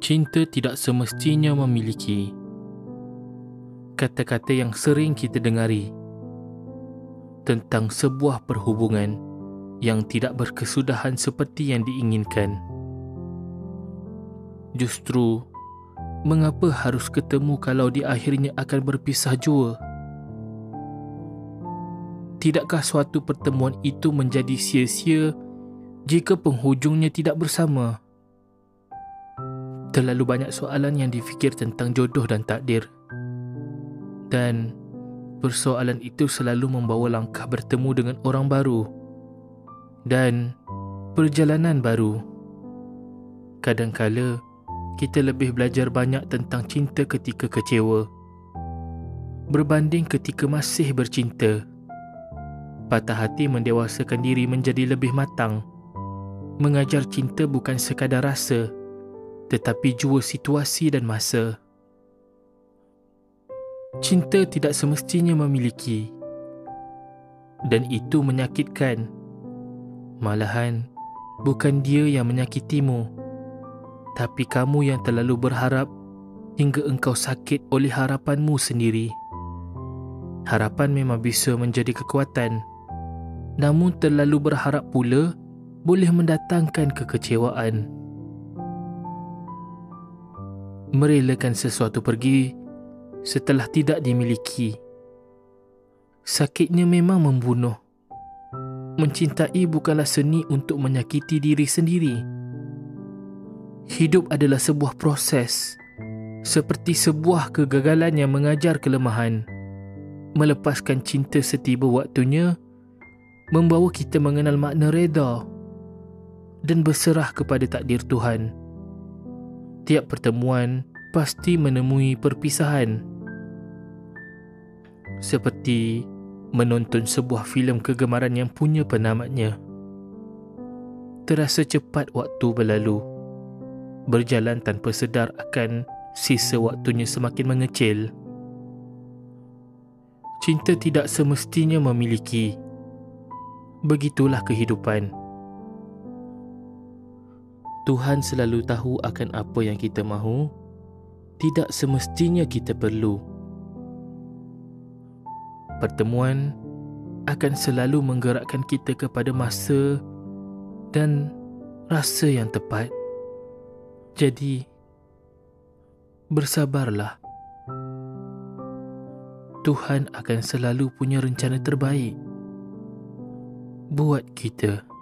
Cinta tidak semestinya memiliki kata-kata yang sering kita dengari tentang sebuah perhubungan yang tidak berkesudahan seperti yang diinginkan. Justru, mengapa harus ketemu kalau di akhirnya akan berpisah jua? Tidakkah suatu pertemuan itu menjadi sia-sia jika penghujungnya tidak bersama? Terlalu banyak soalan yang difikir tentang jodoh dan takdir. Dan persoalan itu selalu membawa langkah bertemu dengan orang baru. Dan perjalanan baru. Kadangkala kita lebih belajar banyak tentang cinta ketika kecewa. Berbanding ketika masih bercinta. Patah hati mendewasakan diri menjadi lebih matang. Mengajar cinta bukan sekadar rasa tetapi jua situasi dan masa. Cinta tidak semestinya memiliki dan itu menyakitkan. Malahan, bukan dia yang menyakitimu, tapi kamu yang terlalu berharap hingga engkau sakit oleh harapanmu sendiri. Harapan memang bisa menjadi kekuatan, namun terlalu berharap pula boleh mendatangkan kekecewaan merelakan sesuatu pergi setelah tidak dimiliki. Sakitnya memang membunuh. Mencintai bukanlah seni untuk menyakiti diri sendiri. Hidup adalah sebuah proses. Seperti sebuah kegagalan yang mengajar kelemahan. Melepaskan cinta setiba waktunya membawa kita mengenal makna reda dan berserah kepada takdir Tuhan tiap pertemuan pasti menemui perpisahan. Seperti menonton sebuah filem kegemaran yang punya penamatnya. Terasa cepat waktu berlalu. Berjalan tanpa sedar akan sisa waktunya semakin mengecil. Cinta tidak semestinya memiliki. Begitulah kehidupan. Tuhan selalu tahu akan apa yang kita mahu, tidak semestinya kita perlu. Pertemuan akan selalu menggerakkan kita kepada masa dan rasa yang tepat. Jadi, bersabarlah. Tuhan akan selalu punya rencana terbaik buat kita.